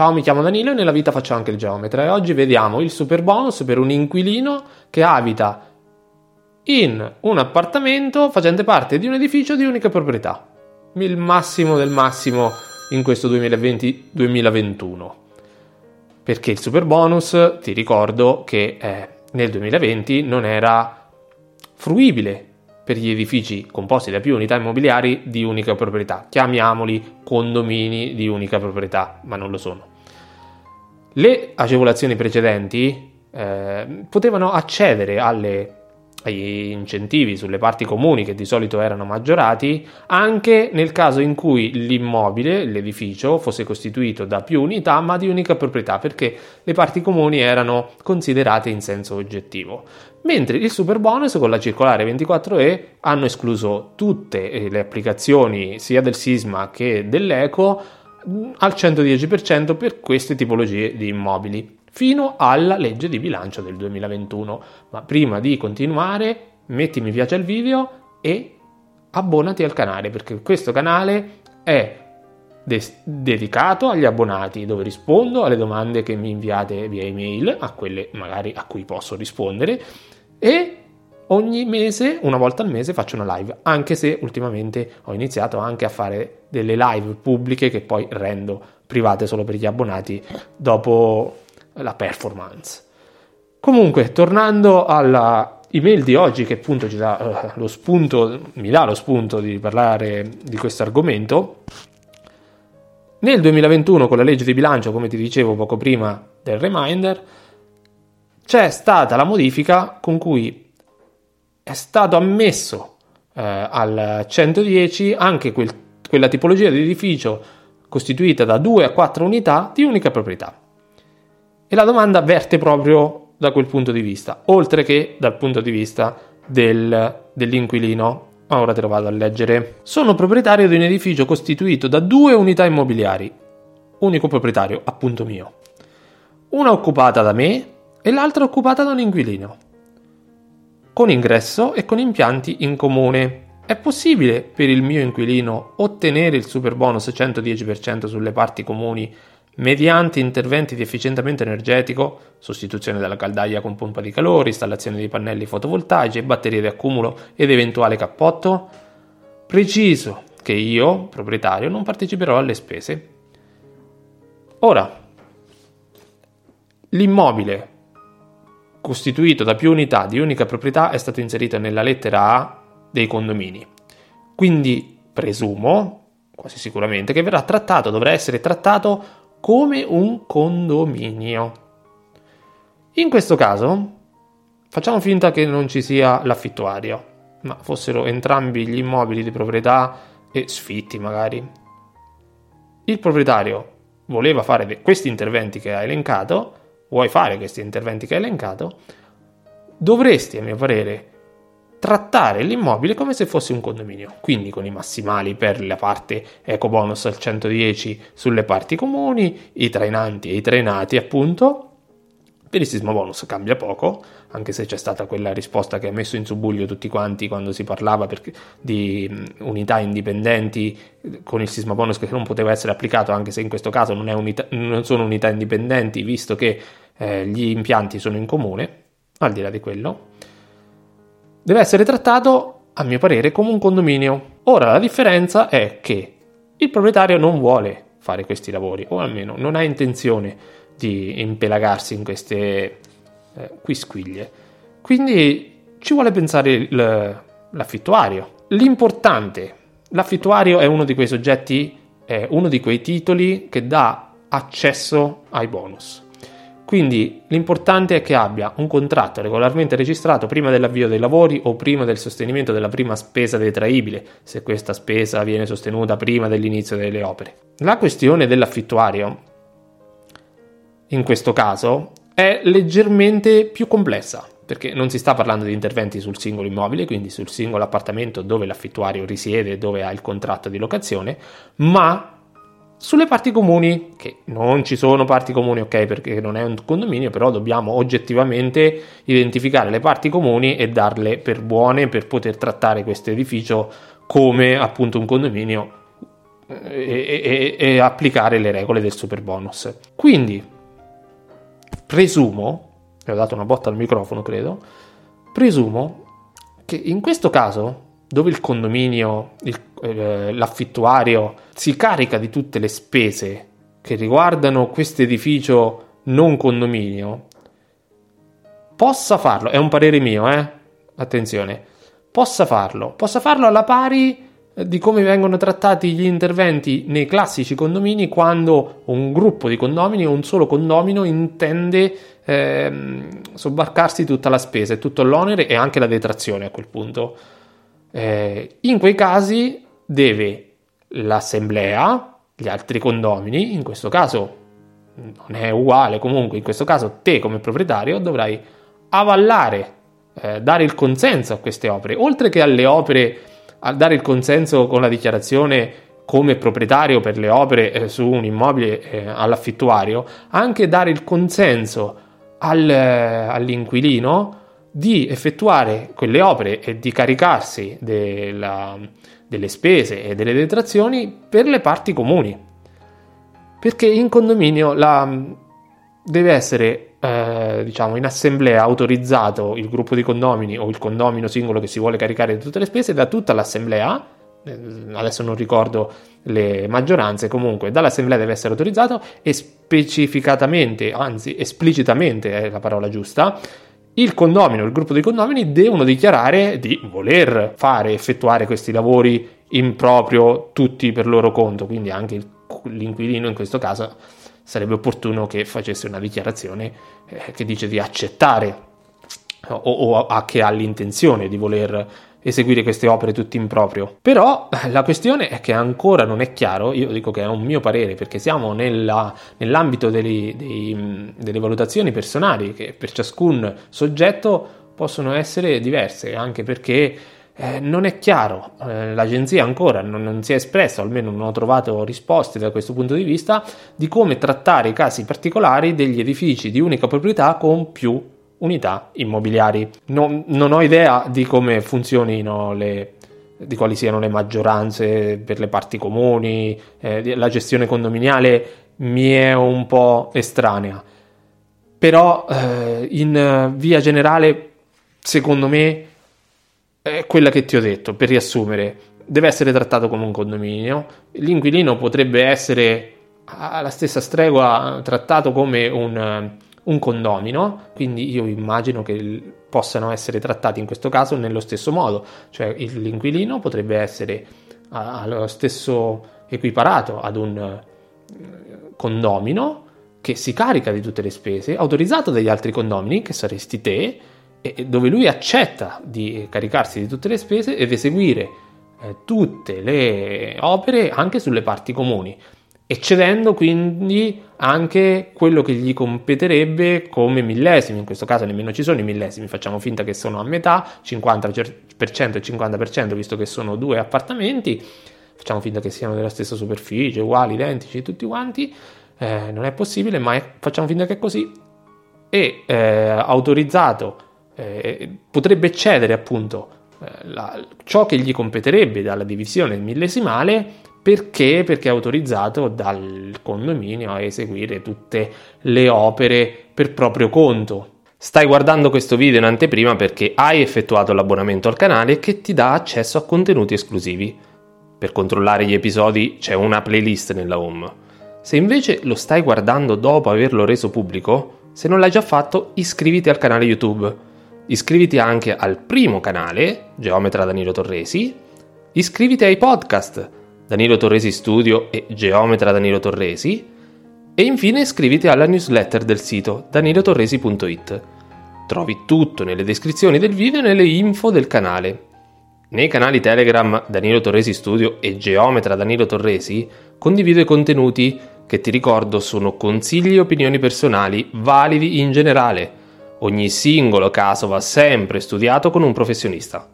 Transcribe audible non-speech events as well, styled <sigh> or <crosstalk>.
Ciao, mi chiamo Danilo e nella vita faccio anche il geometra e oggi vediamo il super bonus per un inquilino che abita in un appartamento facente parte di un edificio di unica proprietà. Il massimo del massimo in questo 2020-2021. Perché il super bonus, ti ricordo che eh, nel 2020 non era fruibile per gli edifici composti da più unità immobiliari di unica proprietà. Chiamiamoli condomini di unica proprietà, ma non lo sono. Le agevolazioni precedenti eh, potevano accedere alle agli incentivi sulle parti comuni che di solito erano maggiorati anche nel caso in cui l'immobile, l'edificio, fosse costituito da più unità ma di unica proprietà perché le parti comuni erano considerate in senso oggettivo. Mentre il super bonus con la circolare 24E hanno escluso tutte le applicazioni sia del sisma che dell'eco al 110% per queste tipologie di immobili fino alla legge di bilancio del 2021. Ma prima di continuare, metti mi piace al video e abbonati al canale perché questo canale è de- dedicato agli abbonati dove rispondo alle domande che mi inviate via email, a quelle magari a cui posso rispondere e ogni mese, una volta al mese, faccio una live, anche se ultimamente ho iniziato anche a fare delle live pubbliche che poi rendo private solo per gli abbonati dopo la performance. Comunque, tornando alla email di oggi che appunto ci dà uh, lo spunto, mi dà lo spunto di parlare di questo argomento, nel 2021 con la legge di bilancio, come ti dicevo poco prima del reminder, c'è stata la modifica con cui è stato ammesso eh, al 110 anche quel, quella tipologia di edificio costituita da 2 a 4 unità di unica proprietà. E la domanda verte proprio da quel punto di vista, oltre che dal punto di vista del, dell'inquilino. Ora te lo vado a leggere. Sono proprietario di un edificio costituito da due unità immobiliari, unico proprietario, appunto mio. Una occupata da me e l'altra occupata da un inquilino, con ingresso e con impianti in comune. È possibile per il mio inquilino ottenere il super bonus 110% sulle parti comuni mediante interventi di efficientamento energetico, sostituzione della caldaia con pompa di calore, installazione di pannelli fotovoltaici, batterie di accumulo ed eventuale cappotto? Preciso che io, proprietario, non parteciperò alle spese. Ora, l'immobile costituito da più unità di unica proprietà è stato inserito nella lettera A dei condomini. Quindi presumo, quasi sicuramente, che verrà trattato, dovrà essere trattato come un condominio. In questo caso facciamo finta che non ci sia l'affittuario, ma fossero entrambi gli immobili di proprietà e sfitti magari. Il proprietario voleva fare questi interventi che ha elencato, vuoi fare questi interventi che ha elencato, dovresti, a mio parere, trattare l'immobile come se fosse un condominio, quindi con i massimali per la parte eco bonus al 110 sulle parti comuni, i trainanti e i trainati appunto. Per il sisma bonus cambia poco, anche se c'è stata quella risposta che ha messo in subbuglio tutti quanti quando si parlava di unità indipendenti con il sisma bonus che non poteva essere applicato, anche se in questo caso non, unità, non sono unità indipendenti, visto che eh, gli impianti sono in comune, al di là di quello deve essere trattato, a mio parere, come un condominio. Ora la differenza è che il proprietario non vuole fare questi lavori, o almeno non ha intenzione di impelagarsi in queste eh, quisquiglie. Quindi ci vuole pensare il, l'affittuario. L'importante, l'affittuario è uno di quei soggetti, è uno di quei titoli che dà accesso ai bonus. Quindi l'importante è che abbia un contratto regolarmente registrato prima dell'avvio dei lavori o prima del sostenimento della prima spesa detraibile, se questa spesa viene sostenuta prima dell'inizio delle opere. La questione dell'affittuario, in questo caso, è leggermente più complessa, perché non si sta parlando di interventi sul singolo immobile, quindi sul singolo appartamento dove l'affittuario risiede, dove ha il contratto di locazione, ma sulle parti comuni, che non ci sono parti comuni, ok, perché non è un condominio, però dobbiamo oggettivamente identificare le parti comuni e darle per buone per poter trattare questo edificio come appunto un condominio e, e, e applicare le regole del super bonus. Quindi, presumo, e ho dato una botta al microfono credo, presumo che in questo caso, dove il condominio, il, eh, l'affittuario si carica di tutte le spese che riguardano questo edificio non condominio, possa farlo, è un parere mio, eh? Attenzione, possa farlo, possa farlo alla pari di come vengono trattati gli interventi nei classici condomini quando un gruppo di condomini o un solo condomino intende ehm, sobbarcarsi tutta la spesa, tutto l'onere e anche la detrazione a quel punto. Eh, in quei casi deve l'assemblea, gli altri condomini, in questo caso non è uguale, comunque in questo caso te come proprietario dovrai avallare, eh, dare il consenso a queste opere, oltre che alle opere a dare il consenso con la dichiarazione come proprietario per le opere eh, su un immobile eh, all'affittuario, anche dare il consenso al, eh, all'inquilino di effettuare quelle opere e di caricarsi della, delle spese e delle detrazioni per le parti comuni. Perché in condominio la, deve essere eh, diciamo in assemblea autorizzato il gruppo di condomini o il condomino singolo che si vuole caricare di tutte le spese da tutta l'assemblea eh, adesso non ricordo le maggioranze, comunque dall'assemblea deve essere autorizzato e specificatamente, anzi esplicitamente è la parola giusta, il condomino, il gruppo di condomini devono dichiarare di voler fare, effettuare questi lavori in proprio tutti per loro conto, quindi anche l'inquilino in questo caso sarebbe opportuno che facesse una dichiarazione eh, che dice di accettare o, o a, che ha l'intenzione di voler eseguire queste opere tutte in proprio. Però <laughs> la questione è che ancora non è chiaro, io dico che è un mio parere, perché siamo nella, nell'ambito dei, dei, delle valutazioni personali che per ciascun soggetto possono essere diverse, anche perché eh, non è chiaro, eh, l'agenzia ancora non, non, si è espressa, almeno non ho trovato risposte da questo punto di vista, di come trattare i casi particolari degli edifici di unica proprietà con più unità immobiliari. Non, non ho idea di come funzionino le, di quali siano le maggioranze per le parti comuni, eh, la gestione condominiale mi è un po' estranea. Però eh, in via generale, secondo me, è quella che ti ho detto, per riassumere, deve essere trattato come un condominio, l'inquilino potrebbe essere alla stessa stregua trattato come un, un condomino, quindi io immagino che possano essere trattati in questo caso nello stesso modo, cioè l'inquilino potrebbe essere allo stesso equiparato ad un eh, condomino che si carica di tutte le spese, autorizzato dagli altri condomini, che saresti te, dove lui accetta di caricarsi di tutte le spese ed eseguire eh, tutte le opere anche sulle parti comuni, eccedendo quindi anche quello che gli competerebbe come millesimi, in questo caso nemmeno ci sono i millesimi, facciamo finta che sono a metà, 50% e 50% visto che sono due appartamenti, facciamo finta che siano della stessa superficie, uguali, identici, tutti quanti, eh, non è possibile, ma facciamo finta che è così, e eh, autorizzato eh, potrebbe eccedere appunto eh, la, ciò che gli competerebbe dalla divisione millesimale perché? Perché è autorizzato dal condominio a eseguire tutte le opere per proprio conto. Stai guardando questo video in anteprima perché hai effettuato l'abbonamento al canale che ti dà accesso a contenuti esclusivi. Per controllare gli episodi c'è una playlist nella home. Se invece lo stai guardando dopo averlo reso pubblico, se non l'hai già fatto, iscriviti al canale YouTube Iscriviti anche al primo canale, Geometra Danilo Torresi. Iscriviti ai podcast Danilo Torresi Studio e Geometra Danilo Torresi. E infine iscriviti alla newsletter del sito danilotorresi.it. Trovi tutto nelle descrizioni del video e nelle info del canale. Nei canali Telegram Danilo Torresi Studio e Geometra Danilo Torresi condivido i contenuti che ti ricordo sono consigli e opinioni personali validi in generale Ogni singolo caso va sempre studiato con un professionista.